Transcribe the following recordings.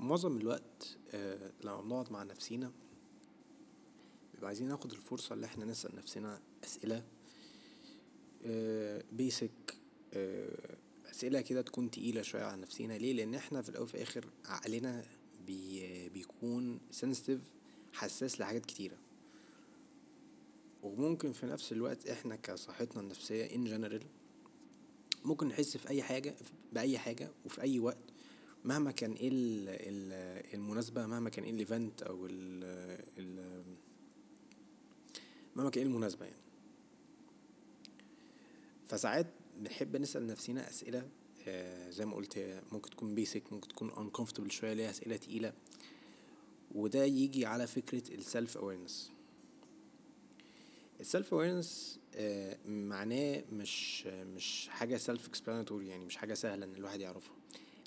معظم الوقت آه، لما بنقعد مع نفسينا بيبقى عايزين ناخد الفرصة اللي إحنا نسأل نفسنا أسئلة بيسك آه، أسئلة كده تكون تقيلة شوية على نفسينا ليه؟ لأن إحنا في الأول وفي الآخر عقلنا بي بيكون سنسيتيف حساس لحاجات كتيرة وممكن في نفس الوقت إحنا كصحتنا النفسية in general ممكن نحس في أي حاجة بأي حاجة وفي أي وقت مهما كان إيه المناسبة مهما كان إيه ال event أو ال ال مهما كان إيه المناسبة يعني. فساعات بنحب نسأل نفسنا أسئلة آه، زي ما قلت ممكن تكون basic ممكن تكون uncomfortable شوية ليها أسئلة تقيلة. وده يجي على فكرة ال self awareness ال self آه، معناه مش مش حاجة self explanatory يعني مش حاجة سهلة إن الواحد يعرفها.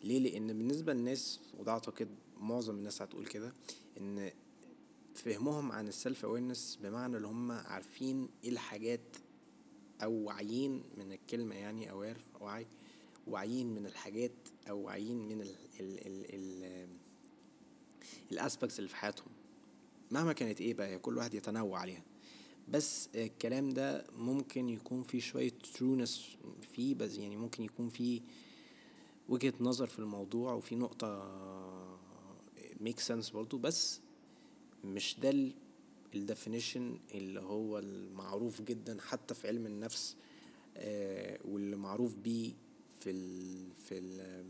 ليه؟ لأن بالنسبة للناس وده أعتقد معظم الناس هتقول كده إن فهمهم عن ال self awareness بمعنى اللي هم عارفين إيه الحاجات أو واعيين من الكلمة يعني aware وعي واعيين من الحاجات أو واعيين من ال ال ال ال ال aspects اللي في حياتهم. مهما كانت إيه بقى كل واحد يتنوع عليها. بس الكلام ده ممكن يكون فيه شوية trueness فيه بس يعني ممكن يكون فيه وجهة نظر في الموضوع وفي نقطة make sense برضو بس مش ده ال definition اللي هو المعروف جدا حتى في علم النفس آه، واللي معروف بيه في ال في ال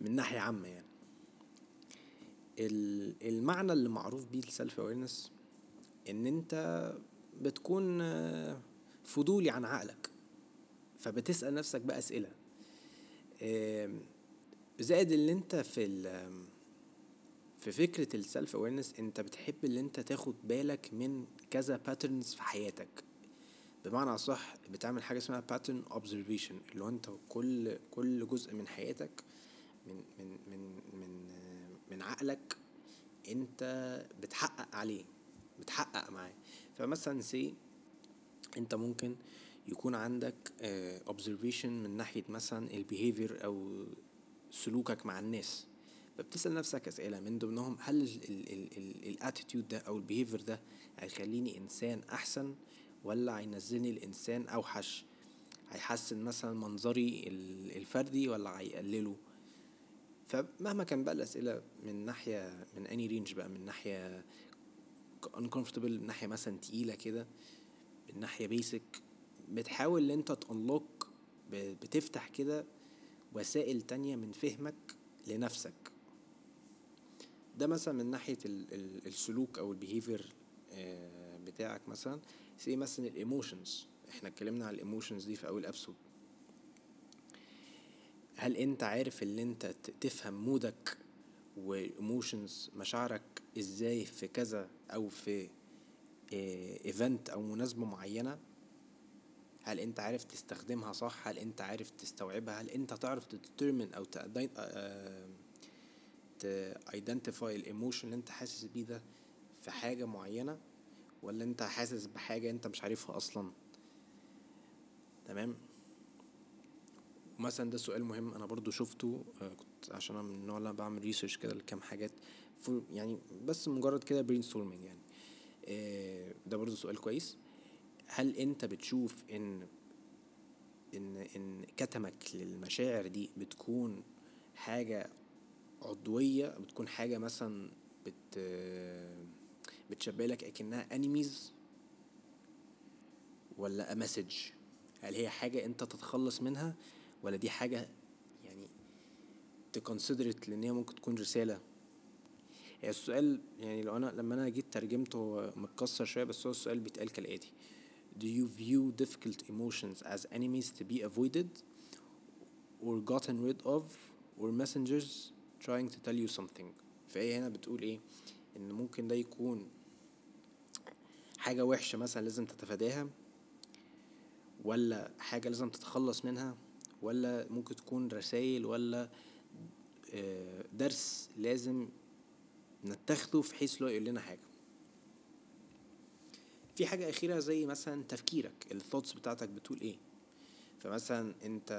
من ناحية عامة يعني. المعنى اللي معروف بيه ال self awareness إن أنت بتكون آه، فضولي عن عقلك فبتسأل نفسك بقى أسئلة. زائد اللي انت في في فكرة ال self awareness انت بتحب اللي انت تاخد بالك من كذا patterns في حياتك. بمعنى صح بتعمل حاجة اسمها pattern observation اللي هو انت كل كل جزء من حياتك من من من من من عقلك انت بتحقق عليه بتحقق معاه. فمثلا say انت ممكن يكون عندك observation من ناحية مثلا ال behavior أو سلوكك مع الناس. فبتسأل نفسك أسئلة من ضمنهم هل ال attitude ده أو ال behavior ده هيخليني إنسان أحسن ولا هينزلني الإنسان أوحش؟ هيحسن مثلا منظري الفردي ولا هيقلله؟ فمهما كان بقى الأسئلة من ناحية من any range بقى من ناحية uncomfortable من ناحية مثلا تقيلة كده من ناحية basic بتحاول إن أنت ت unlock بتفتح كده وسائل تانية من فهمك لنفسك. ده مثلا من ناحية السلوك أو ال behavior آه، بتاعك مثلا. زي مثلا ال emotions إحنا اتكلمنا على ال emotions دي في أول episode هل أنت عارف إن أنت تفهم mood ك و emotions مشاعرك إزاي في كذا أو في event آه، أو مناسبة معينة؟ هل انت عارف تستخدمها صح؟ هل انت عارف تستوعبها؟ هل انت تعرف ت determine أو identify ال emotion اللي انت حاسس بيه ده في حاجة معينة ولا انت حاسس بحاجة انت مش عارفها أصلا؟ تمام؟ مثلا ده سؤال مهم أنا برضو شفته آه، كنت عشان أنا من النوع اللي بعمل research كده لكام حاجات يعني بس مجرد كده brain يعني. آه، ده برضو سؤال كويس. هل أنت بتشوف إن إن إن كتمك للمشاعر دي بتكون حاجة عضوية بتكون حاجة مثلا بت بتشبه لك أكنها enemies ولا message هل هي حاجة أنت تتخلص منها؟ ولا دي حاجة يعني ت consider it لأن هي ممكن تكون رسالة؟ هي السؤال يعني لو أنا لما أنا جيت ترجمته متكسر شوية بس هو السؤال بيتقال كالآتي. Do you view difficult emotions as enemies to be avoided or gotten rid of or messengers trying to tell you something? فهي هنا بتقول إيه؟ إن ممكن ده يكون حاجة وحشة مثلا لازم تتفاداها ولا حاجة لازم تتخلص منها ولا ممكن تكون رسائل ولا آه، درس لازم نتخذه في حيث لو يقول لنا حاجة. في حاجة أخيرة زي مثلا تفكيرك الثوتس بتاعتك بتقول إيه؟ فمثلا أنت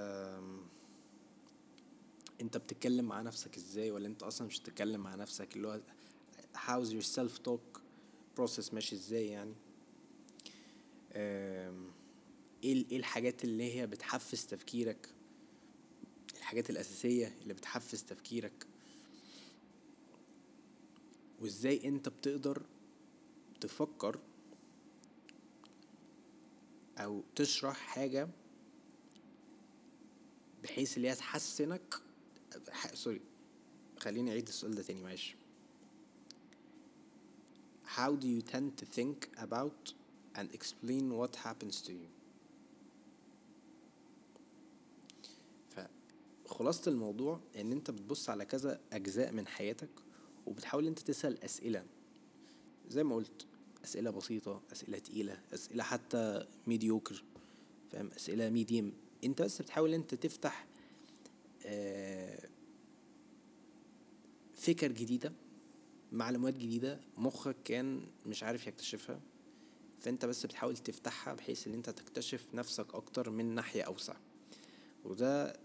أنت بتتكلم مع نفسك إزاي؟ ولا أنت أصلا مش بتتكلم مع نفسك؟ اللي هو how's your self talk process ماشي إزاي يعني؟ آم، إيه إيه الحاجات اللي هي بتحفز تفكيرك؟ الحاجات الأساسية اللي بتحفز تفكيرك؟ وإزاي أنت بتقدر تفكر أو تشرح حاجة بحيث اللي هي تحسنك سوري خليني أعيد السؤال ده تاني معلش. How do you tend to think about and explain what happens to you? فخلاصة الموضوع إن أنت بتبص على كذا أجزاء من حياتك وبتحاول أنت تسأل أسئلة. زي ما قلت أسئلة بسيطة أسئلة تقيلة أسئلة حتى mediocre فاهم؟ أسئلة medium أنت بس بتحاول أنت تفتح آه، فكر جديدة معلومات جديدة مخك كان مش عارف يكتشفها فأنت بس بتحاول تفتحها بحيث إن أنت تكتشف نفسك أكتر من ناحية أوسع. وده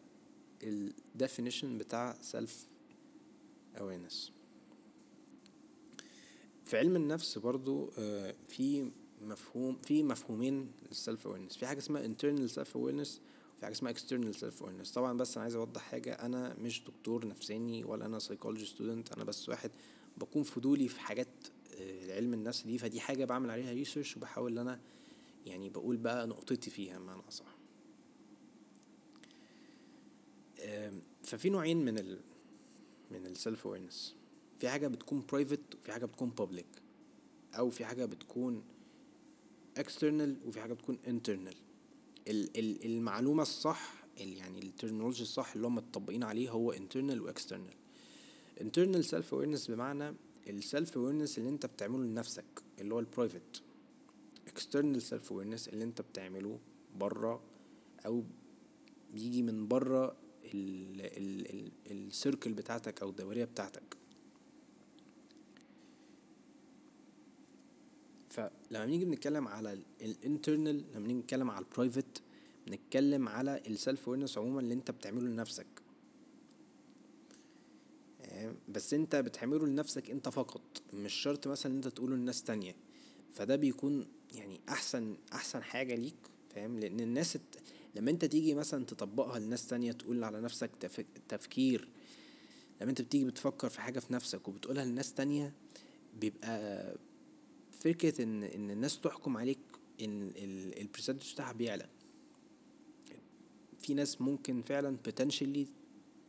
ال definition بتاع self awareness في علم النفس برضو آه، في مفهوم في مفهومين للسيلف awareness في حاجة اسمها internal self awareness وفي حاجة اسمها external self awareness طبعا بس أنا عايز أوضح حاجة أنا مش دكتور نفساني ولا أنا psychology student أنا بس واحد بكون فضولي في حاجات آه، علم النفس دي. فدي حاجة بعمل عليها ريسيرش وبحاول إن أنا يعني بقول بقى نقطتي فيها بمعنى أصح. ففي نوعين من ال من ال self awareness في حاجة بتكون private وفي حاجة بتكون public أو في حاجة بتكون external وفي حاجة بتكون internal ال المعلومة الصح ال- يعني ال terminology الصح اللي هم متطبقين عليه هو internal و external internal self awareness بمعنى ال self awareness اللي انت بتعمله لنفسك اللي هو ال private external self awareness اللي انت بتعمله بره أو بيجي من بره ال circle بتاعتك أو الدايرة بتاعتك. فلما نيجي بنتكلم على ال internal لما نيجي نتكلم على ال private بنتكلم على ال self awareness عموما اللي انت بتعمله لنفسك. آه، بس انت بتعمله لنفسك انت فقط مش شرط مثلا إن انت تقوله لناس تانية. فده بيكون يعني أحسن أحسن حاجة ليك فاهم؟ لأن الناس الت... لما انت تيجي مثلا تطبقها لناس تانية تقول على نفسك تف... تفكير لما انت بتيجي بتفكر في حاجة في نفسك وبتقولها لناس تانية بيبقى فكرة إن إن الناس تحكم عليك إن البرسنتج بتاعها بيعلى. في ناس ممكن فعلا potentially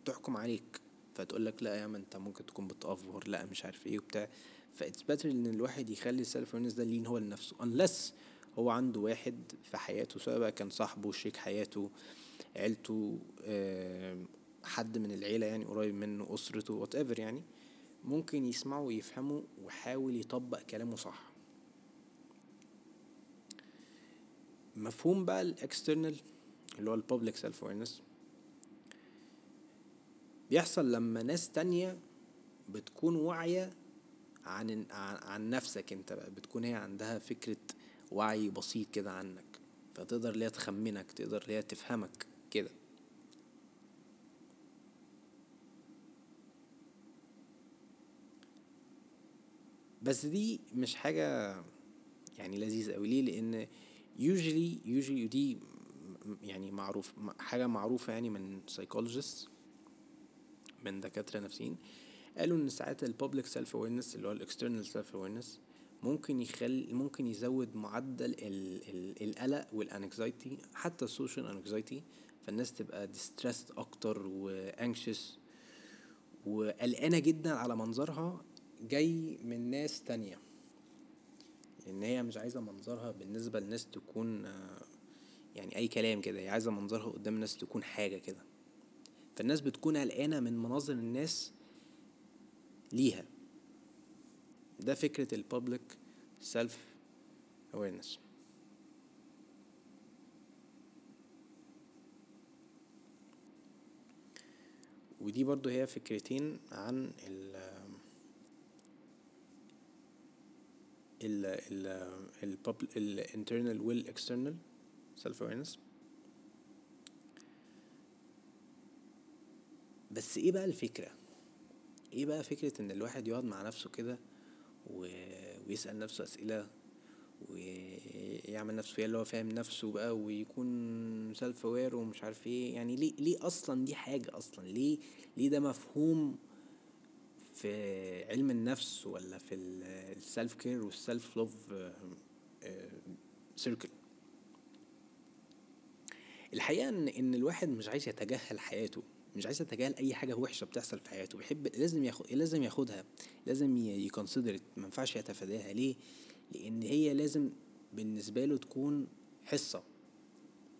تحكم عليك فتقول لك لا يا عم أنت ممكن تكون بتأفور لا مش عارف إيه وبتاع. ف it's better إن الواحد يخلي ال self awareness ده لين هو لنفسه unless هو عنده واحد في حياته سواء بقى كان صاحبه شريك حياته عيلته حد من العيلة يعني قريب منه أسرته whatever يعني ممكن يسمعه ويفهمه ويحاول يطبق كلامه صح. مفهوم بقى ال external اللي هو ال public self awareness بيحصل لما ناس تانية بتكون واعية عن عن, عن نفسك أنت بقى بتكون هي عندها فكرة وعي بسيط كده عنك فتقدر ليها تخمنك تقدر ليها تفهمك كده. بس دي مش حاجة يعني لذيذة أوي. ليه؟ لأن usually usually دي يعني معروف حاجة معروفة يعني من psychologists من دكاترة نفسيين قالوا إن ساعات ال public self awareness اللي هو ال external self awareness ممكن يخل ممكن يزود معدل ال ال القلق وال anxiety حتى ال social anxiety فالناس تبقى distressed أكتر و anxious وقلقانة جدا على منظرها جاي من ناس تانية. لأن هي مش عايزة منظرها بالنسبة للناس تكون يعني أي كلام كده هي عايزة منظرها قدام الناس تكون حاجة كده. فالناس بتكون قلقانة من مناظر الناس ليها. ده فكرة البابليك سيلف awareness. ودي برضو هي فكرتين عن ال ال ال ال internal وال external self awareness بس إيه بقى الفكرة؟ إيه بقى فكرة إن الواحد يقعد مع نفسه كده و... ويسأل نفسه أسئلة ويعمل نفسه فيها اللي هو فاهم نفسه بقى ويكون self aware ومش عارف إيه؟ يعني ليه ليه أصلا دي حاجة أصلا؟ ليه ليه ده مفهوم في علم النفس ولا في السلف كير والسلف لوف سيركل الحقيقة إن إن الواحد مش عايز يتجاهل حياته مش عايز يتجاهل أي حاجة وحشة بتحصل في حياته بيحب لازم ياخد لازم ياخدها لازم يكونسيدر ما ينفعش يتفاداها. ليه؟ لأن هي لازم بالنسبة له تكون حصة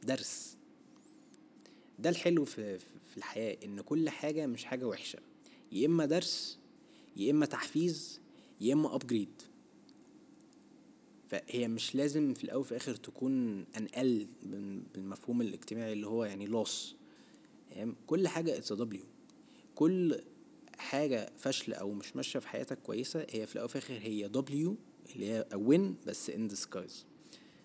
درس. ده الحلو في في الحياة إن كل حاجة مش حاجة وحشة. يا إما درس يا إما تحفيز يا إما upgrade فهي مش لازم في الأول في الآخر تكون an L بالمفهوم الاجتماعي اللي هو يعني loss كل حاجة it's W كل حاجة فاشلة أو مش ماشية في حياتك كويسة هي في الأول في الآخر هي W اللي هي win بس in disguise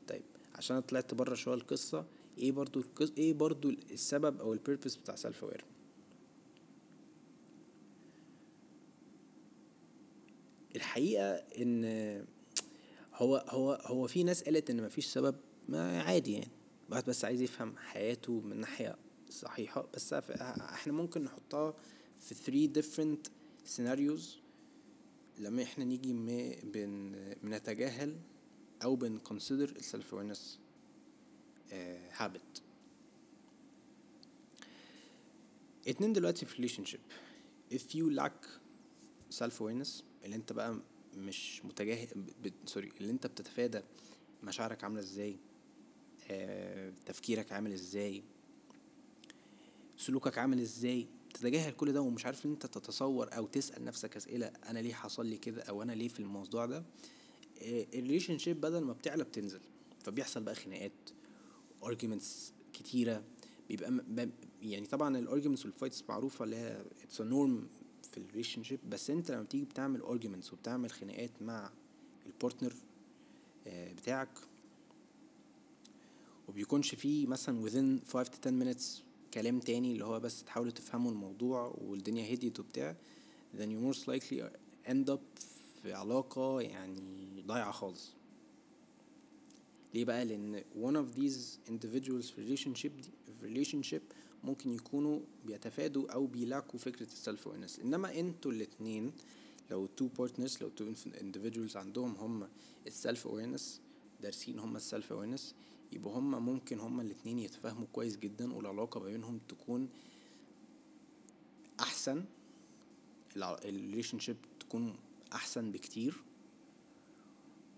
طيب عشان طلعت بره شوية القصة إيه برضو القصة إيه برضو السبب أو ال purpose بتاع self awareness الحقيقة إن هو هو هو في ناس قالت إن مفيش سبب ما عادي يعني. واحد بس عايز يفهم حياته من ناحية صحيحة. بس إحنا ممكن نحطها في 3 different scenarios. لما إحنا نيجي بن بنتجاهل أو بن consider السلف awareness آه، habit. اتنين دلوقتي في relationship. If you lack self awareness اللي انت بقى مش متجاهل سوري اللي انت بتتفادى مشاعرك عاملة إزاي آه تفكيرك عامل إزاي سلوكك عامل إزاي تتجاهل كل ده ومش عارف ان انت تتصور أو تسأل نفسك أسئلة أنا ليه حصل لي كده أو أنا ليه في الموضوع ده آه ال relationship بدل ما بتعلى بتنزل فبيحصل بقى خناقات arguments كتيرة بيبقى يعني طبعا ال arguments وال fights معروفة اللي هي it's norm في ال relationship بس انت لما بتيجي بتعمل arguments وبتعمل خناقات مع ال partner آه، بتاعك وبيكونش فيه مثلا within 5 to 10 minutes كلام تاني اللي هو بس تحاولوا تفهموا الموضوع والدنيا هديت وبتاع then you most likely end up في علاقة يعني ضايعة خالص. ليه بقى؟ لأن one of these individuals في relationship دي في relationship ممكن يكونوا بيتفادوا أو بي lack وا فكرة ال self awareness إنما أنتوا الاتنين لو two partners لو two individuals عندهم هم ال self awareness دارسين هم ال self awareness يبقى هم ممكن هم الاتنين يتفاهموا كويس جدا والعلاقة بينهم تكون أحسن ال relation تكون أحسن بكتير.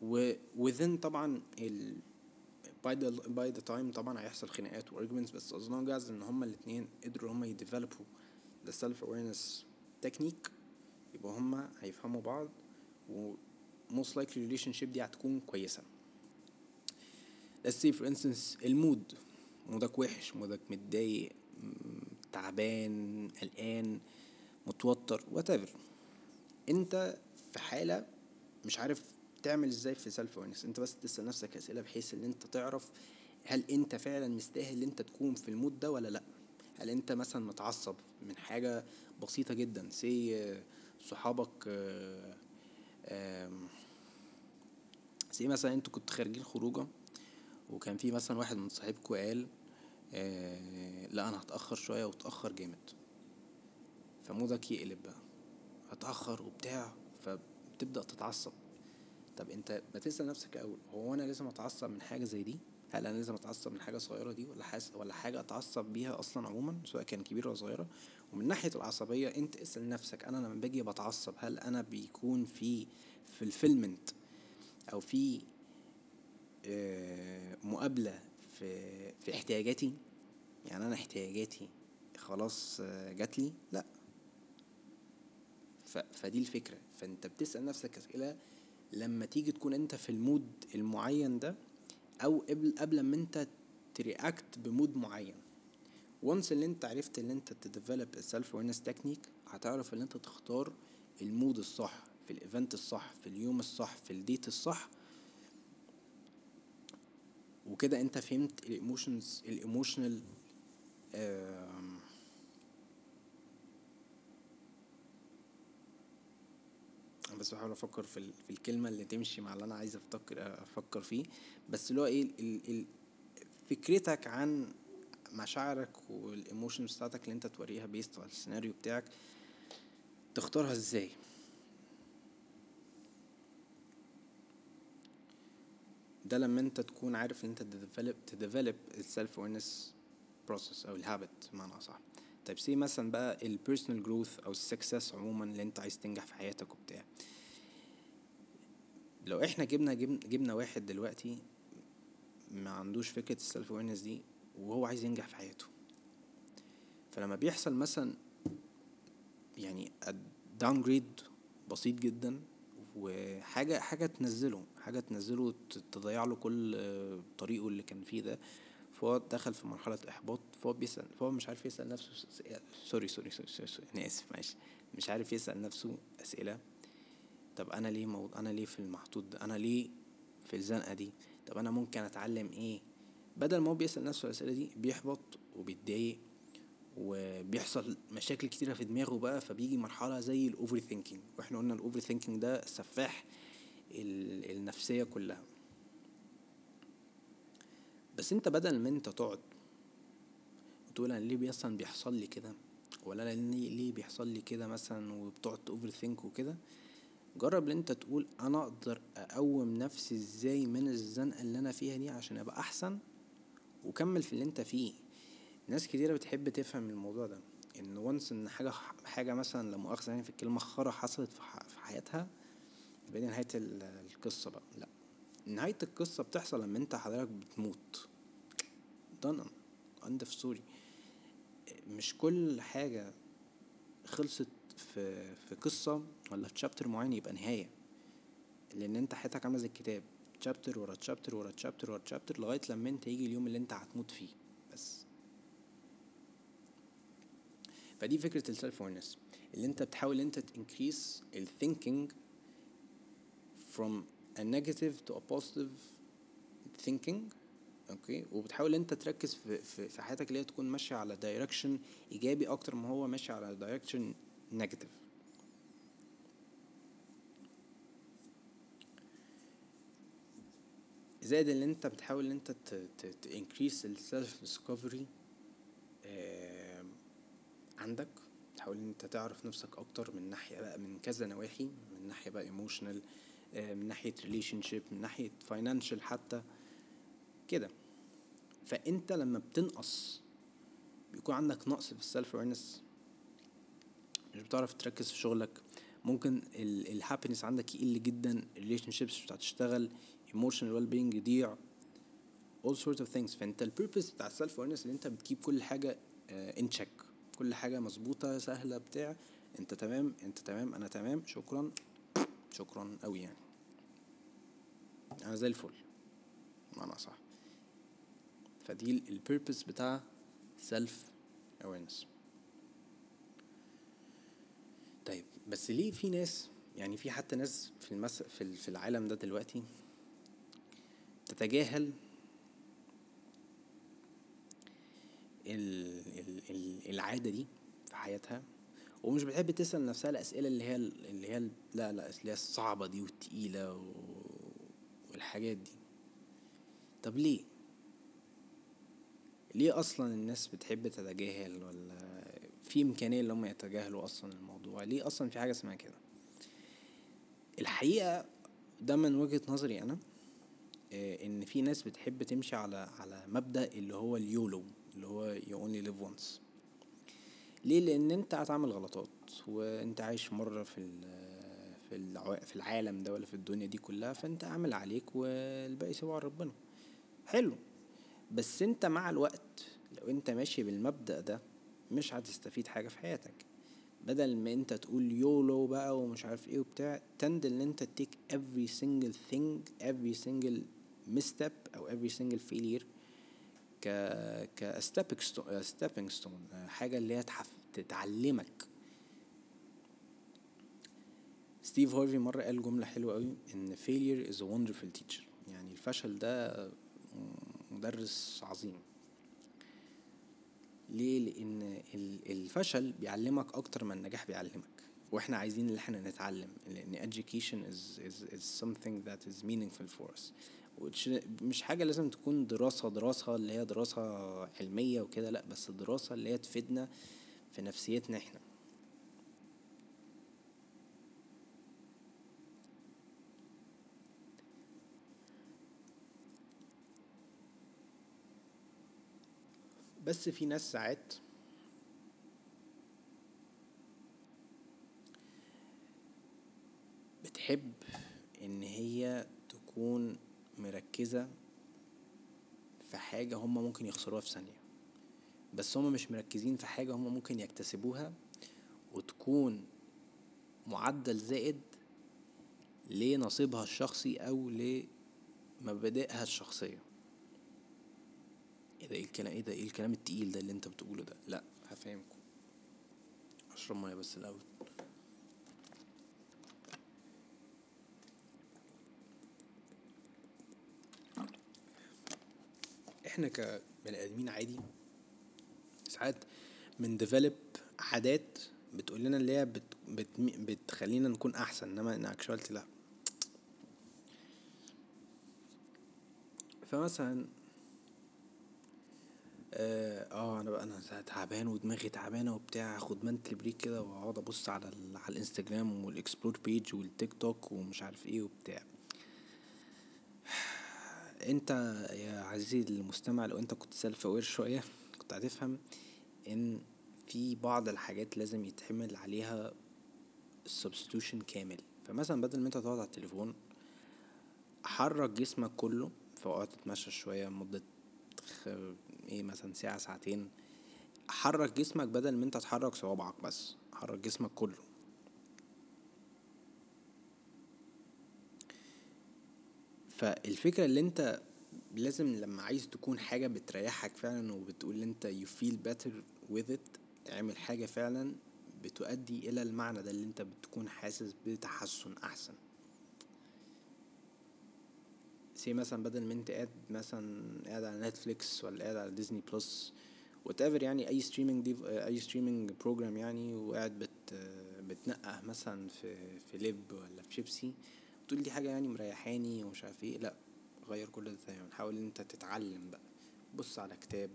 و within طبعا ال by the by the time طبعا هيحصل خناقات و arguments بس اظن just إن هما الاتنين قدروا هما ي develop وا the self awareness technique يبقى هما هيفهموا بعض و most likely relationship دي هتكون كويسة. Let's say for instance ال mood mood ك وحش مودك متضايق تعبان قلقان متوتر whatever. انت في حالة مش عارف بتعمل إزاي في self awareness انت بس تسأل نفسك أسئلة بحيث إن انت تعرف هل انت فعلا مستاهل ان انت تكون في ال mood ده ولا لأ. هل انت مثلا متعصب من حاجة بسيطة جدا؟ سي آه، صحابك آه، زي مثلا أنتوا كنتوا خارجين خروجة وكان في مثلا واحد من صاحبكوا قال آه، لأ أنا هتأخر شوية وتأخر جامد. فمودك يقلب بقى. هتأخر وبتاع فبتبدأ تتعصب. طب انت ما تسال نفسك اول هو أنا لازم أتعصب من حاجة زي دي؟ هل أنا لازم أتعصب من حاجة صغيرة دي ولا حاس ولا حاجة أتعصب بيها أصلا عموما سواء كان كبيرة أو صغيرة؟ ومن ناحية العصبية انت اسأل نفسك أنا لما باجي بتعصب هل أنا بيكون في فلفلمنت أو في آه، مقابلة في في احتياجاتي؟ يعني أنا احتياجاتي خلاص آه، جات لي لا. فدي الفكرة. فأنت بتسأل نفسك أسئلة لما تيجي تكون انت في ال mood المعين ده أو قبل قبل ما انت ت react ب mood معين. once اللي انت عرفت اللي انت ت develop ال self awareness technique هتعرف ان انت تختار ال mood الصح في ال event الصح في اليوم الصح في ال date الصح. وكده انت فهمت ال emotions ال emotional آه بس بحاول أفكر في, ال... في الكلمة اللي تمشي مع اللي أنا عايز أفكر أفكر فيه. بس اللي هو إيه ال... ال... فكرتك عن مشاعرك وال emotions بتاعتك اللي أنت توريها based على السيناريو بتاعك تختارها إزاي؟ ده لما أنت تكون عارف إن أنت ت develop ت develop ال self awareness process أو ال habit بمعنى أصح. طيب say مثلا بقى ال personal growth أو ال success عموما اللي أنت عايز تنجح في حياتك وبتاع. لو إحنا جبنا جبنا واحد دلوقتي ما عندوش فكرة ال self awareness دي وهو عايز ينجح في حياته. فلما بيحصل مثلا يعني downgrade بسيط جدا وحاجة حاجة تنزله حاجة تنزله تضيع له كل طريقه اللي كان فيه ده فهو دخل في مرحلة إحباط فهو بيسأل فهو مش عارف يسأل نفسه sorry sorry sorry, sorry, sorry. أنا آسف معلش. مش عارف يسأل نفسه أسئلة. طب أنا ليه موضوع أنا ليه في المحطوط ده؟ أنا ليه في الزنقة دي؟ طب أنا ممكن أتعلم إيه؟ بدل ما هو بيسأل نفسه الأسئلة دي بيحبط وبيتضايق وبيحصل مشاكل كتيرة في دماغه بقى فبيجي مرحلة زي ال overthinking وإحنا قلنا ال overthinking ده سفاح النفسية كلها. بس انت بدل ما انت تقعد وتقول أنا ليه بيحصل بيحصل لي كده؟ ولا أنا ليه بيحصل لي كده مثلا وبتقعد overthink وكده؟ جرب إن انت تقول أنا أقدر أقوم نفسي إزاي من الزنقة اللي أنا فيها دي عشان أبقى أحسن وكمل في اللي أنت فيه. ناس كتيرة بتحب تفهم الموضوع ده إن once إن حاجة حاجة مثلا لا مؤاخذة يعني في الكلمة خرا حصلت في حياتها يبقى نهاية القصة بقى. لا نهاية القصة بتحصل لما أنت حضرتك بتموت. End of story مش كل حاجة خلصت في في قصة ولا في chapter معين يبقى نهاية. لأن أنت حياتك عاملة زي الكتاب. chapter ورا chapter ورا chapter ورا chapter لغاية لما أنت يجي اليوم اللي أنت هتموت فيه. بس. فدي فكرة ال self awareness اللي أنت بتحاول أنت ت increase ال thinking from a negative to a positive thinking. okay؟ وبتحاول أنت تركز في في, في حياتك اللي هي تكون ماشية على direction إيجابي أكتر ما هو ماشي على direction negative زائد إن أنت بتحاول إن أنت ت increase ال self discovery عندك. تحاول إن أنت تعرف نفسك أكتر من ناحية بقى من كذا نواحي من ناحية بقى emotional من ناحية relationship من ناحية financial حتى. كده. فأنت لما بتنقص بيكون عندك نقص في ال self awareness مش بتعرف تركز في شغلك. ممكن ال happiness عندك يقل جدا ال relationships مش هتشتغل emotional well being يضيع all sort of things. فأنت ال purpose بتاع ال self awareness اللي أنت بت keep كل حاجة in uh, check كل حاجة مظبوطة سهلة بتاع. أنت تمام أنت تمام أنا تمام. شكرا. شكرا قوي يعني. أنا زي الفل. معنى صح فدي البيربز بتاع سيلف awareness طيب بس ليه في ناس يعني في حتى ناس في المس في في العالم ده دلوقتي تتجاهل ال ال ال العادة دي في حياتها ومش بتحب تسأل نفسها الأسئلة اللي هي اللي هي لا لا اللي هي الصعبة دي والتقيلة والحاجات دي طب ليه؟ ليه أصلا الناس بتحب تتجاهل ولا في إمكانية إن هم يتجاهلوا أصلا الموضوع؟ ليه أصلا في حاجة اسمها كده؟ الحقيقة ده من وجهة نظري أنا إن في ناس بتحب تمشي على على مبدأ اللي هو اليولو اللي هو you only live once. ليه؟ لأن أنت هتعمل غلطات وأنت عايش مرة في في في العالم ده ولا في الدنيا دي كلها فأنت اعمل عليك والباقي سيبه على ربنا. حلو. بس انت مع الوقت لو انت ماشي بالمبدأ ده مش هتستفيد حاجة في حياتك. بدل ما انت تقول يولو بقى ومش عارف إيه وبتاع تند ان انت تيك every single thing every single misstep أو every single failure ك ك stepping stone, حاجة اللي هي تتعلمك. ستيف هارفي مرة قال جملة حلوة قوي إن failure is a wonderful teacher. يعني الفشل ده مدرس عظيم. ليه؟ لأن الفشل بيعلمك أكتر ما النجاح بيعلمك. وإحنا عايزين إن إحنا نتعلم لأن education is, is, is something that is meaningful for us. مش حاجة لازم تكون دراسة دراسة اللي هي دراسة علمية وكده لأ بس دراسة اللي هي تفيدنا في نفسيتنا إحنا. بس في ناس ساعات بتحب إن هي تكون مركزة في حاجة هما ممكن يخسروها في ثانية. بس هما مش مركزين في حاجة هما ممكن يكتسبوها وتكون معدل زائد لنصيبها الشخصي أو لمبادئها الشخصية. إيه ده إيه الكلام إيه ده إيه الكلام التقيل ده اللي أنت بتقوله ده؟ لأ هفهمكم. أشرب مية بس الأول. إحنا كبني آدمين عادي ساعات بن develop عادات بتقول لنا اللي هي بت بت بتخلينا نكون أحسن إنما إن actually لأ. فمثلا آه آه، أنا بقى أنا تعبان ودماغي تعبانة وبتاع اخد mental break كده وأقعد أبص على ال... على الإنستجرام وال explore page والتيك توك ومش عارف إيه وبتاع. أنت يا عزيزي المستمع لو أنت كنت self aware شوية كنت هتفهم إن في بعض الحاجات لازم يتعمل عليها ال substitution كامل. فمثلا بدل ما أنت تقعد على التليفون حرك جسمك كله فاقعد تتمشى شوية مدة إيه مثلا ساعة ساعتين. حرك جسمك بدل ما انت تحرك صوابعك بس. حرك جسمك كله. فالفكرة اللي انت لازم لما عايز تكون حاجة بتريحك فعلا وبتقول انت you feel better with it اعمل حاجة فعلا بتؤدي إلى المعنى ده اللي انت بتكون حاسس بتحسن أحسن. say مثلا بدل ما انت قاعد مثلا قاعد على نتفليكس ولا قاعد على ديزني بلس whatever يعني أي streaming دي أي streaming program يعني وقاعد بت بتنقه مثلا في في لب ولا في شيبسي تقول دي حاجة يعني مريحاني ومش عارف إيه لأ غير كل ده تماما. حاول إن انت تتعلم بقى. بص على كتاب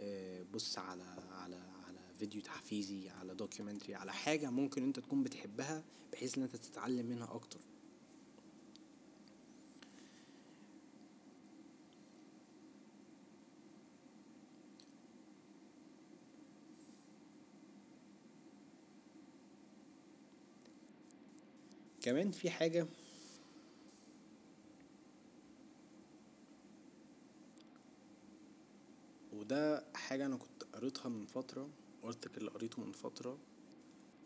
آه، بص على على على فيديو تحفيزي على documentary على حاجة ممكن انت تكون بتحبها بحيث إن انت تتعلم منها أكتر. كمان في حاجة. وده حاجة أنا كنت قريتها من فترة article اللي قريته من فترة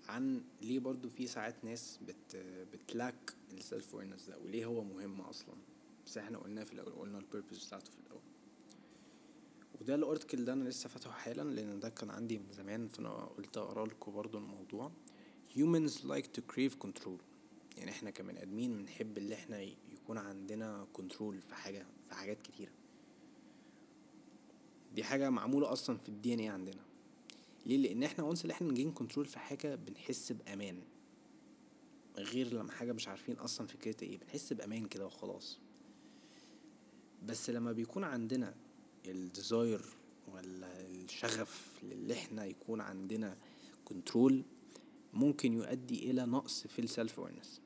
عن ليه برضو في ساعات ناس بت بت lack ال self awareness ده وليه هو مهم أصلا. بس إحنا قلناه في الأول قلنا ال purpose بتاعته في الأول. وده ال article ده أنا لسه فاتحه حالا لأن ده كان عندي من زمان فأنا قلت أقرأ لكم برضو الموضوع. Humans like to crave control. يعني إحنا كبني ادمين بنحب اللي إحنا يكون عندنا control في حاجة في حاجات كتيرة. دي حاجة معمولة أصلا في ال DNA عندنا. ليه؟ لأن إحنا once اللي إحنا ن gain control في حاجة بنحس بأمان. غير لما حاجة مش عارفين أصلا فكرتها إيه بنحس بأمان كده وخلاص. بس لما بيكون عندنا ال desire ولا الشغف اللي إحنا يكون عندنا control ممكن يؤدي إلى نقص في ال self awareness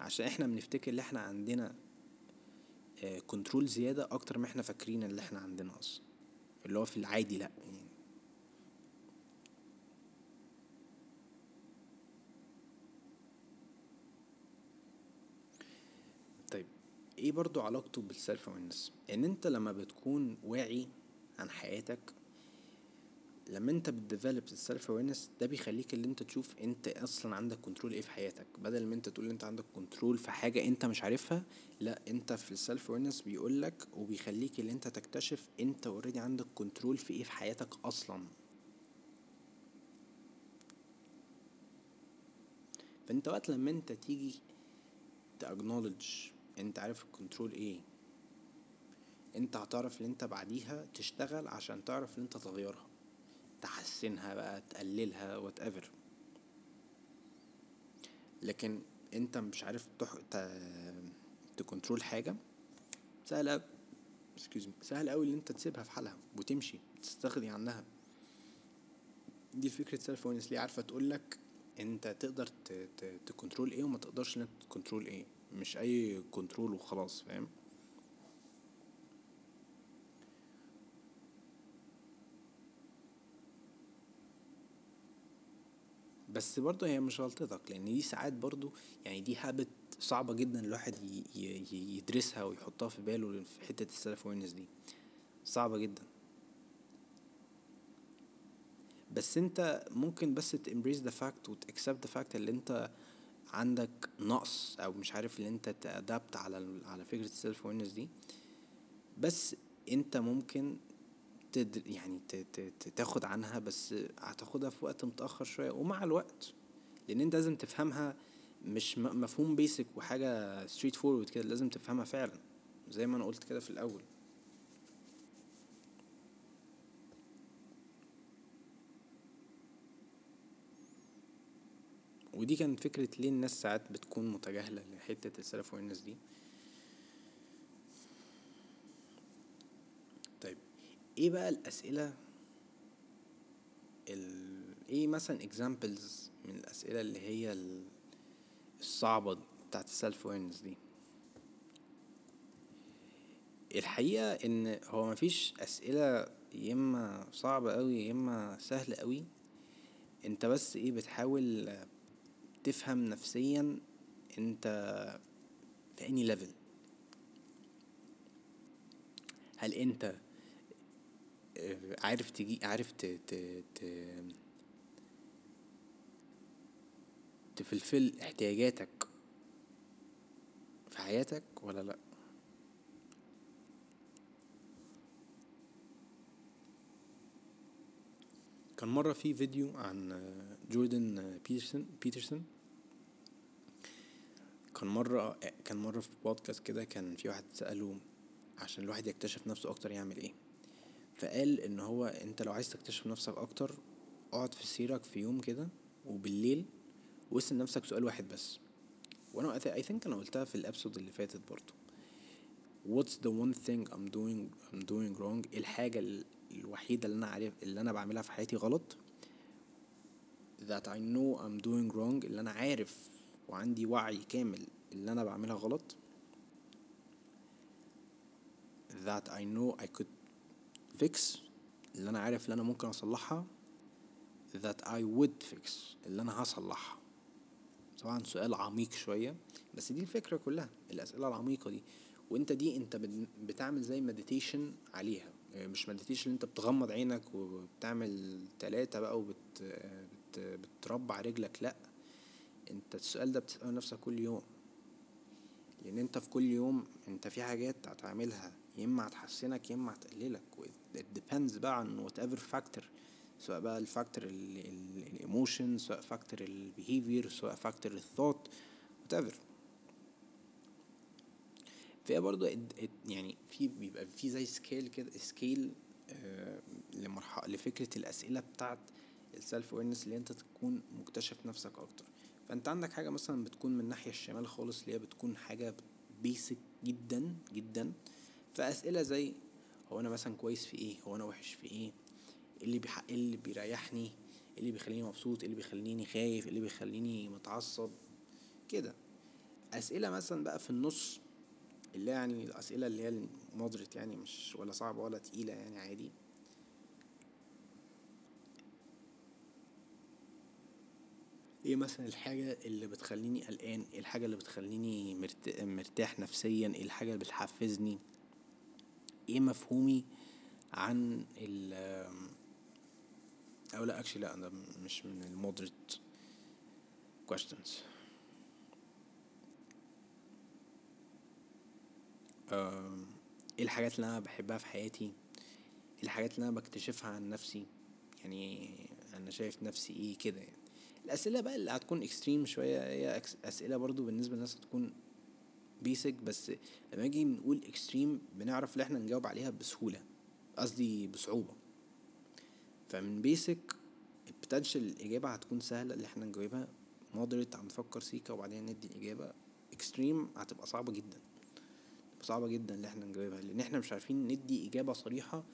عشان إحنا بنفتكر ان إحنا عندنا control زيادة أكتر ما إحنا فاكرين اللي إحنا عندنا أصلا. اللي هو في العادي لأ. يعني طيب إيه برضو علاقته بال self awareness إن أنت لما بتكون واعي عن حياتك لما انت بت develop ال self awareness ده بيخليك اللي انت تشوف انت أصلا عندك control إيه في حياتك. بدل ما انت تقول انت عندك control في حاجة انت مش عارفها لا انت في ال self awareness بيقولك وبيخليك اللي انت تكتشف انت already عندك control في إيه في حياتك أصلا. فانت وقت لما انت تيجي ت acknowledge انت عارف ال control إيه انت هتعرف ان انت بعديها تشتغل عشان تعرف ان انت تغيرها. تحسنها بقى تقللها whatever لكن انت مش عارف تح... ت... ت control حاجة سهل excuse me سهل قوي إن انت تسيبها في حالها وتمشي تستغني عنها. دي فكرة self awareness ليه عارفة تقول لك انت تقدر ت control إيه وما تقدرش إن انت ت control إيه. مش أي control وخلاص فاهم؟ بس برضه هي مش غلطتك لأن دي ساعات برضه يعني دي habit صعبة جدا الواحد يدرسها ويحطها في باله في حتة ال self awareness دي. صعبة جدا. بس أنت ممكن بس ت embrace the fact وت accept the fact اللي أنت عندك نقص أو مش عارف اللي أنت ت adapt على على فكرة ال self awareness دي. بس أنت ممكن تد يعني تاخد عنها بس هتاخدها في وقت متأخر شوية ومع الوقت لأن أنت لازم تفهمها مش مفهوم basic وحاجة straightforward كده لازم تفهمها فعلا زي ما أنا قلت كده في الأول. ودي كانت فكرة ليه الناس ساعات بتكون متجاهلة لحتة ال self والناس دي. إيه بقى الأسئلة ال... إيه مثلا examples من الأسئلة اللي هي الصعبة بتاعت ال self awareness دي؟ الحقيقة إن هو مفيش أسئلة يا إما صعبة قوي يا إما سهلة قوي أنت بس إيه بتحاول تفهم نفسيا أنت في any level هل أنت عارف تجي عارف ت ت ت تفلفل احتياجاتك في حياتك ولا لأ؟ كان مرة في فيديو عن جوردن بيترسون بيترسون. كان مرة كان مرة في بودكاست كده كان في واحد سأله عشان الواحد يكتشف نفسه أكتر يعمل إيه. فقال إن هو أنت لو عايز تكتشف نفسك أكتر اقعد في سيرك في يوم كده وبالليل واسأل نفسك سؤال واحد بس. وأنا اي ثينك أنا قلتها في الابسود اللي فاتت برضو. What's the one thing I'm doing I'm doing wrong الحاجة الوحيدة اللي أنا عارف اللي أنا بعملها في حياتي غلط. That I know I'm doing wrong اللي أنا عارف وعندي وعي كامل اللي أنا بعملها غلط. That I know I could fix اللي أنا عارف اللي أنا ممكن أصلحها that I would fix اللي أنا هصلحها. طبعا سؤال عميق شوية بس دي الفكرة كلها الأسئلة العميقة دي. وأنت دي أنت بتعمل زي meditation عليها. مش meditation أنت بتغمض عينك وبتعمل تلاتة بقى وبت بت بتربع رجلك لأ. أنت السؤال ده بتسأله نفسك كل يوم. لأن أنت في كل يوم أنت في حاجات هتعملها يا إما هتحسنك يا إما هتقللك. It depends بقى عن whatever factor. سواء بقى ال factor ال emotion سواء factor ال behavior سواء factor ال thought whatever. فهي برضو يعني في بيبقى في زي scale كده scale آه لمرحلة لفكرة الأسئلة بتاعت ال self awareness اللي انت تكون مكتشف نفسك أكتر. فأنت عندك حاجة مثلا بتكون من الناحية الشمال خالص اللي هي بتكون حاجة basic جدا جدا. فأسئلة زي هو أنا مثلا كويس في إيه؟ هو أنا وحش في إيه؟ اللي بيحق اللي بيريحني؟ اللي بيخليني مبسوط؟ اللي بيخليني خايف؟ اللي بيخليني متعصب؟ كده. أسئلة مثلا بقى في النص اللي يعني الاسئله اللي هي ال moderate يعني مش ولا صعبة ولا تقيلة يعني عادي. إيه مثلا الحاجة اللي بتخليني قلقان؟ إيه الحاجة اللي بتخليني مرتاح نفسيا؟ إيه الحاجة اللي بتحفزني؟ إيه مفهومي عن ال أو لا اكشلي لا ده مش من المودريت questions. إيه الحاجات اللي أنا بحبها في حياتي؟ إيه الحاجات اللي أنا بكتشفها عن نفسي؟ يعني أنا شايف نفسي إيه كده يعني؟ الأسئلة بقى اللي هتكون extreme شوية هي أسئلة برضو بالنسبة للناس هتكون basic بس لما نيجي نقول extreme بنعرف ان إحنا نجاوب عليها بسهولة قصدي بصعوبة. فمن basic ال potential الإجابة هتكون سهلة اللي إحنا نجاوبها moderate هنفكر سيكا وبعدين ندي الإجابة. extreme هتبقى صعبة جدا صعبة جدا اللي إحنا نجاوبها لأن إحنا مش عارفين ندي إجابة صريحة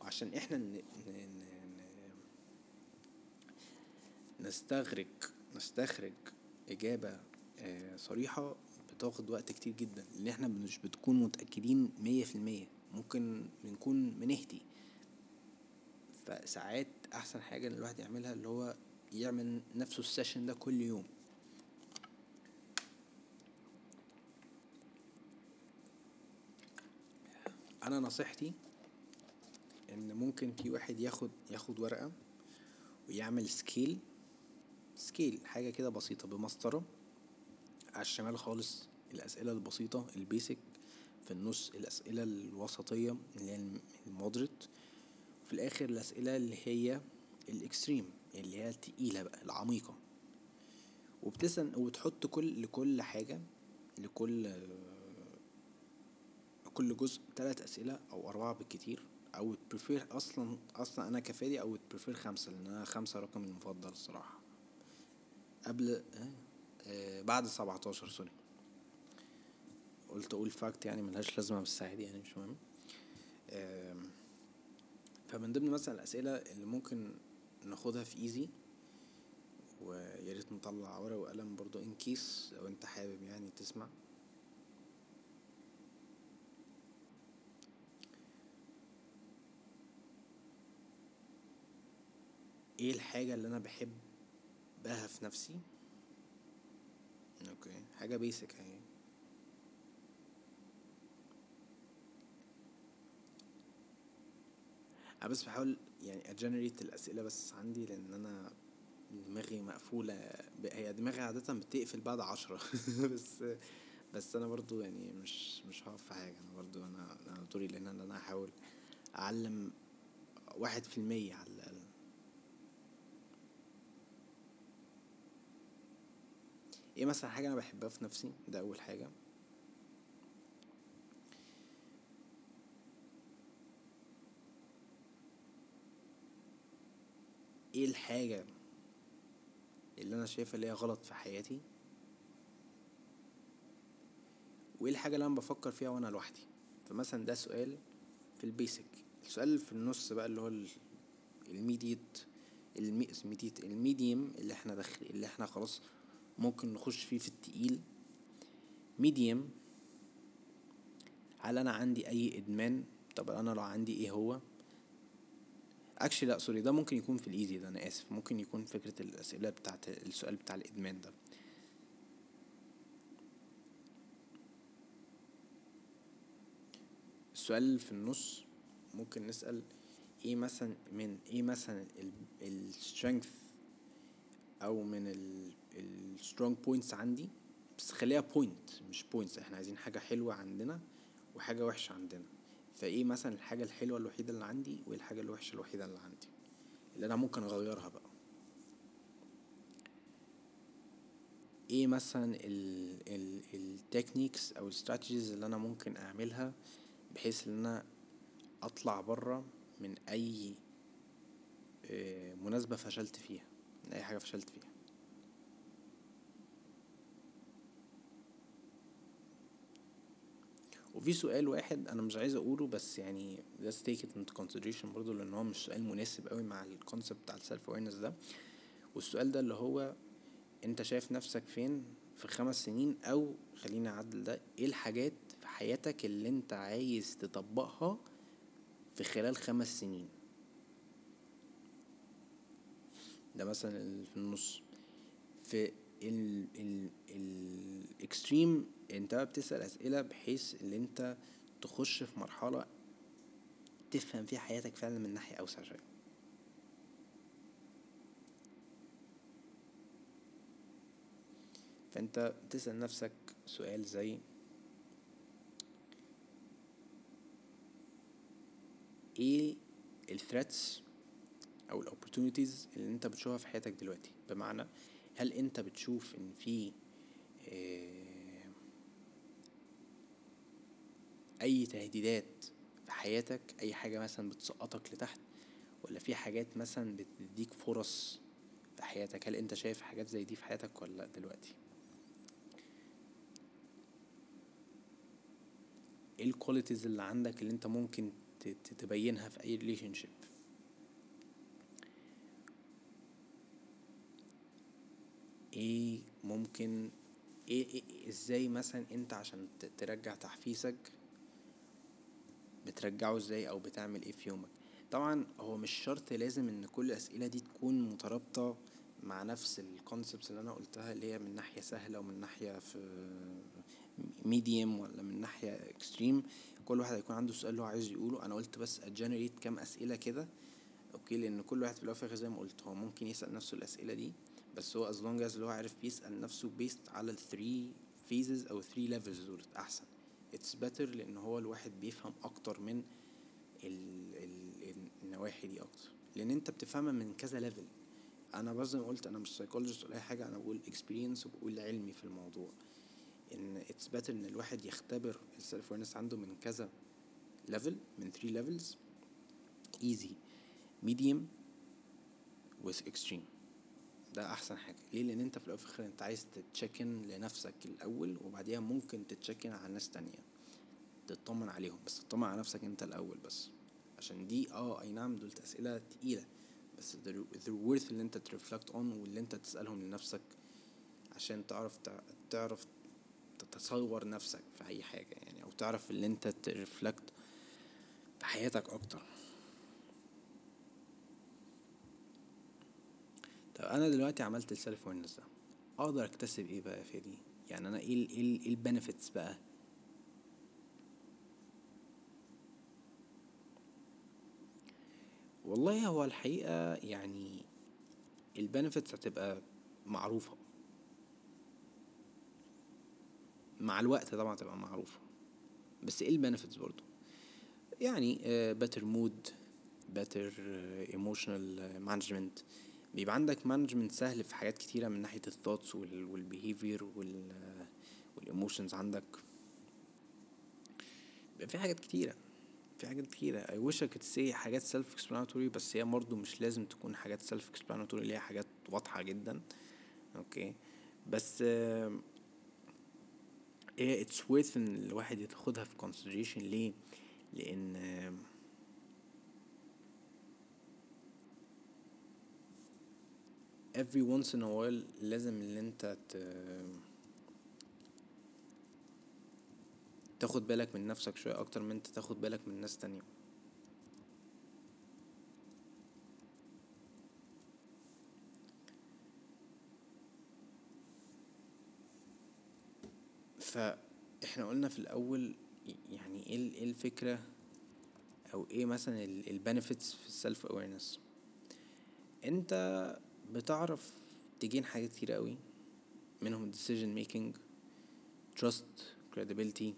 وعشان إحنا ن... ن... ن... نستغرق نستخرج إجابة آه، صريحة بتاخد وقت كتير جدا لأن إحنا مش بتكون متأكدين مية في المية ممكن بنكون بنهدي فساعات أحسن حاجة إن الواحد يعملها اللي هو يعمل نفسه السيشن ده كل يوم. أنا نصيحتي إن ممكن في واحد ياخد ياخد ورقة ويعمل scale scale حاجة كده بسيطة بمسطرة على الشمال خالص الأسئلة البسيطة ال basic في النص الأسئلة الوسطية اللي هي ال moderate. في الآخر الأسئلة اللي هي ال extreme اللي هي التقيلة بقى العميقة. وبتسأل وتحط كل لكل حاجة لكل كل جزء تلات أسئلة أو أربعة بالكتير. I would prefer أصلا أصلا أنا كفادي I would prefer خمسة لأن أنا خمسة رقمي المفضل الصراحة. قبل آه. بعد سبعتاشر sorry. قلت أقول fact يعني ملهاش لازمة بس عادي يعني مش مهم. آه فمن ضمن مثلا الأسئلة اللي ممكن ناخدها في easy وياريت نطلع ورقة وقلم برضو in case لو أنت حابب يعني تسمع. إيه الحاجة اللي أنا بحبها في نفسي؟ okay حاجة basic اهي أنا بس بحاول يعني أجنريت الأسئلة بس عندي لأن أنا دماغي مقفولة هي دماغي عادة بتقفل بعد عشرة. بس بس أنا برضو يعني مش مش هقف في حاجة. أنا برضو أنا أنا دوري لأن أنا هحاول أعلم واحد في المية على إيه مثلا حاجة أنا بحبها في نفسي؟ ده أول حاجة. إيه الحاجة اللي أنا شايفها اللي هي غلط في حياتي؟ وإيه الحاجة اللي أنا بفكر فيها وأنا لوحدي؟ فمثلا ده سؤال في ال basic. السؤال في النص بقى اللي هو ال medi ال medi ال medium اللي إحنا داخل اللي إحنا خلاص ممكن نخش فيه في التقيل. medium هل أنا عندي أي إدمان؟ طب أنا لو عندي إيه هو؟ actually لا sorry ده ممكن يكون في ال easy ده أنا آسف. ممكن يكون فكرة الأسئلة بتاعت السؤال بتاع الإدمان ده. السؤال في النص ممكن نسأل إيه مثلا من إيه مثلا ال strength أو من ال strong points عندي. بس خليها point مش points إحنا عايزين حاجة حلوة عندنا وحاجة وحشة عندنا. فإيه مثلا الحاجة الحلوة الوحيدة اللي عندي وإيه الحاجة الوحشة الوحيدة اللي عندي؟ اللي أنا ممكن أغيرها بقى. إيه مثلا التكنيكس أو الاستراتيجيز اللي أنا ممكن أعملها بحيث إن أنا أطلع برا من أي مناسبة فشلت فيها من أي حاجة فشلت فيها؟ وفي سؤال واحد أنا مش عايز أقوله بس يعني let's take it into consideration برضه لأن هو مش سؤال مناسب قوي مع ال concept بتاع ال self awareness ده. والسؤال ده اللي هو أنت شايف نفسك فين في خمس سنين؟ أو خليني اعدل ده إيه الحاجات في حياتك اللي أنت عايز تطبقها في خلال خمس سنين؟ ده مثلا في النص. في ال extreme انت بتسأل أسئلة بحيث إن انت تخش في مرحلة تفهم فيها حياتك فعلا من ناحية أوسع شوية. فأنت تسأل نفسك سؤال زي إيه ال threats أو ال opportunities اللي أنت بتشوفها في حياتك دلوقتي؟ بمعنى هل انت بتشوف ان في اي تهديدات في حياتك اي حاجة مثلا بتسقطك لتحت ولا في حاجات مثلا بتديك فرص في حياتك؟ هل انت شايف حاجات زي دي في حياتك ولا لا دلوقتي؟ إيه ال qualities اللي عندك اللي انت ممكن تبينها في اي relationship إيه ممكن إيه, إيه إزاي مثلا انت عشان ترجع تحفيزك بترجعه إزاي أو بتعمل إيه في يومك؟ طبعا هو مش شرط لازم ان كل الأسئلة دي تكون مترابطة مع نفس ال concepts اللي أنا قلتها اللي هي من ناحية سهلة ومن ناحية في medium ولا من ناحية extreme كل واحد هيكون عنده سؤال هو عايز يقوله. أنا قلت بس أ generate كام أسئلة كده. okay لأن كل واحد في الأول زي ما قلت هو ممكن يسأل نفسه الأسئلة دي. بس هو as long as اللي هو عارف يسأل نفسه based على ال 3 phases أو 3 levels دول أحسن. It's better لأن هو الواحد بيفهم أكتر من ال ال النواحي دي أكتر. لأن أنت بتفهمها من كذا level أنا بس زي ما قلت أنا مش psychologist ولا أي حاجة أنا بقول experience وبقول علمي في الموضوع. إن it's better إن الواحد يختبر ال self awareness عنده من كذا level من 3 levels easy medium with extreme. ده أحسن حاجة. ليه؟ لأن أنت في الأول أنت عايز تتشكن لنفسك الأول وبعديها ممكن تتشكن على ناس تانية. تطمن عليهم بس تطمن على نفسك أنت الأول بس. عشان دي آه أي نعم دول أسئلة تقيلة بس they're worth اللي أنت ترفلكت اون واللي أنت تسألهم لنفسك عشان تعرف تعرف تتصور نفسك في أي حاجة يعني أو تعرف اللي أنت ت reflect في حياتك أكتر. طب أنا دلوقتي عملت ال self awareness ده أقدر أكتسب إيه بقى في دي يعني أنا إيه إيه إيه ال benefits بقى؟ والله هو الحقيقة يعني ال benefits هتبقى معروفة. مع الوقت طبعا تبقى معروفة. بس إيه ال benefits برضو يعني better mood better emotional management بيبقى عندك management سهل في حاجات كتيرة من ناحية ال thoughts وال behavior وال emotions عندك. بيبقى في حاجات كتيرة في حاجات كتيرة. I wish I could say حاجات self explanatory بس هي برضه مش لازم تكون حاجات self explanatory اللي هي حاجات واضحة جدا. أوكي بس هي it's worth إن الواحد ياخدها في consideration. ليه؟ لأن every once in a while لازم إن أنت ت... تاخد بالك من نفسك شوية أكتر من أنت تاخد بالك من ناس تانية. فاحنا قلنا في الأول يعني إيه إيه الفكرة أو إيه مثلا ال benefits في ال self awareness أنت بتعرف ت gain حاجات كتير قوي منهم decision making trust credibility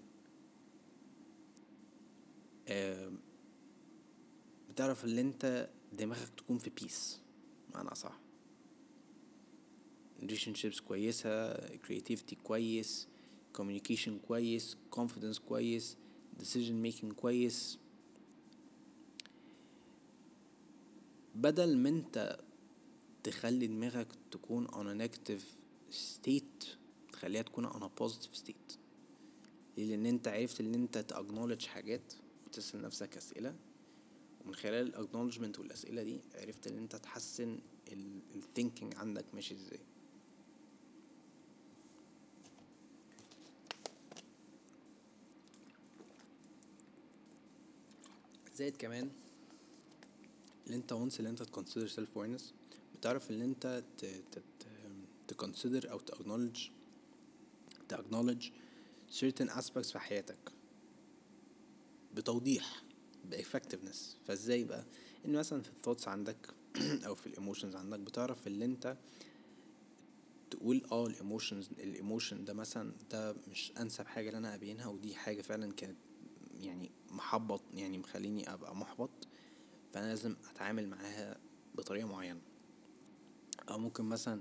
بتعرف ان انت دماغك تكون في peace معنى صح relationships كويسة creativity كويس communication كويس confidence كويس decision making كويس بدل ما انت تخلي دماغك تكون on a negative state تخليها تكون on a positive state. لأن أنت عرفت إن أنت تاكنولج حاجات وتسأل نفسك أسئلة. ومن خلال الاكنولجمنت والأسئلة دي عرفت إن أنت تحسن ال thinking عندك ماشي إزاي. زائد كمان اللي أنت once اللي أنت ت consider self awareness بتعرف إن أنت ت consider أو ت acknowledge ت acknowledge certain aspects في حياتك بتوضيح ب effectiveness فإزاي بقى؟ إن مثلا في ال thoughts عندك أو في الايموشنز عندك بتعرف اللي أنت تقول آه ال emotions ال emotion ده مثلا ده مش أنسب حاجة اللي أنا ابينها ودي حاجة فعلا كانت يعني محبط يعني مخليني أبقى محبط فأنا لازم أتعامل معاها بطريقة معينة. أو ممكن مثلا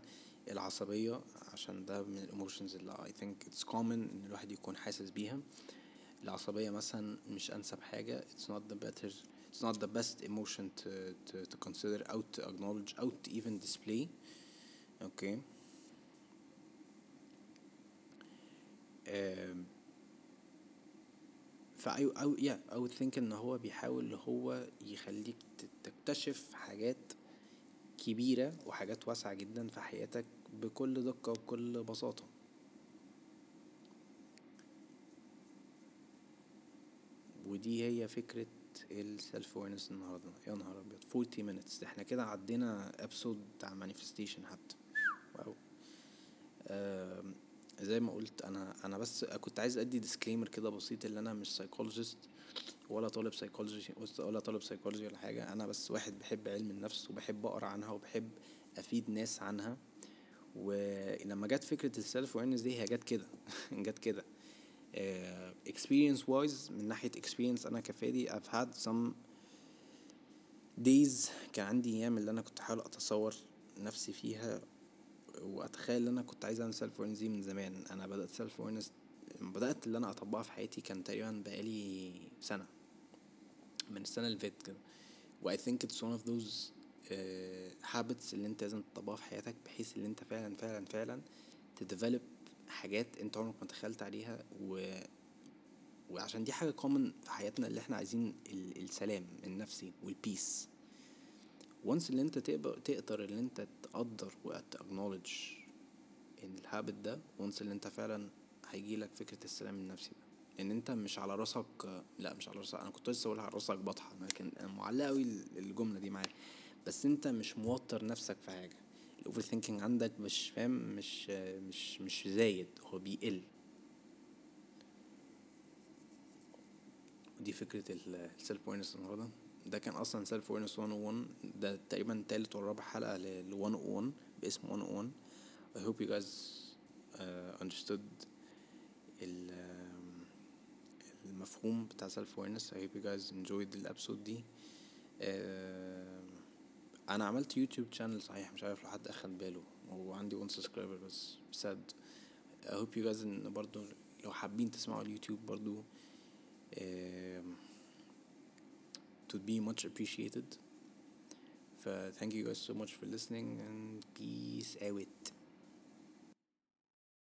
العصبية عشان ده من ال emotions اللي I think it's common ان الواحد يكون حاسس بيها العصبية مثلا مش انسب حاجة it's not the better it's not the best emotion to, to, to consider أو to acknowledge أو to even display okay um, فا I, yeah, I would think ان هو بيحاول هو يخليك تكتشف حاجات كبيرة وحاجات واسعة جدا في حياتك بكل دقة وبكل بساطة. ودي هي فكرة ال self awareness النهاردة. يا نهار أبيض 40 minutes. إحنا كده عدينا episode بتاع manifestation حتى. wow. زي ما قلت أنا أنا بس كنت عايز أدي disclaimer كده بسيط ان أنا مش psychologist ولا طالب psychology ولا طالب psychology ولا حاجة. أنا بس واحد بحب علم النفس وبحب أقرأ عنها وبحب أفيد ناس عنها. ولما جت فكرة ال self awareness دي هي جت كده جت كده. experience wise من ناحية experience أنا كفادي I've had some days كان عندي أيام اللي أنا كنت أحاول أتصور نفسي فيها وأتخيل إن أنا كنت عايز أعمل self awareness دي من زمان. أنا بدأت self awareness بدأت اللي أنا أطبقها في حياتي كان تقريبا بقالي سنة. من السنة اللي فاتت كده. و I think it's one of those uh, habits اللي انت لازم تطبقها في حياتك بحيث ان انت فعلا فعلا فعلا ت develop حاجات انت عمرك ما تخيلت عليها. و وعشان دي حاجة common في حياتنا اللي إحنا عايزين ال... السلام النفسي وال peace و once اللي انت تقدر تقدر اللي انت تقدر وت acknowledge ال habit ده و once اللي انت فعلا هيجيلك فكرة السلام النفسي ده. إن أنت مش على راسك لأ مش على راسك. أنا كنت لسه أقول على راسك بطحة لكن معلقة قوي الجملة دي معايا. بس أنت مش موتر نفسك في حاجة. ال overthinking عندك مش فاهم؟ مش مش مش زايد هو بيقل. ودي فكرة ال self awareness النهارده. ده كان أصلا self awareness 101 ده تقريبا تالت ولا رابع حلقة لل 101 باسم 101 I hope you guys uh, understood ال المفهوم بتاع self awareness I hope you guys enjoyed ال episode دي. uh, أنا عملت YouTube channel صحيح مش عارف لو حد أخد باله وعندي 1 subscriber بس sad. I hope you guys إن برضو لو حابين تسمعوا اليوتيوب برضو uh, to be much appreciated. ف thank you guys so much for listening and peace out.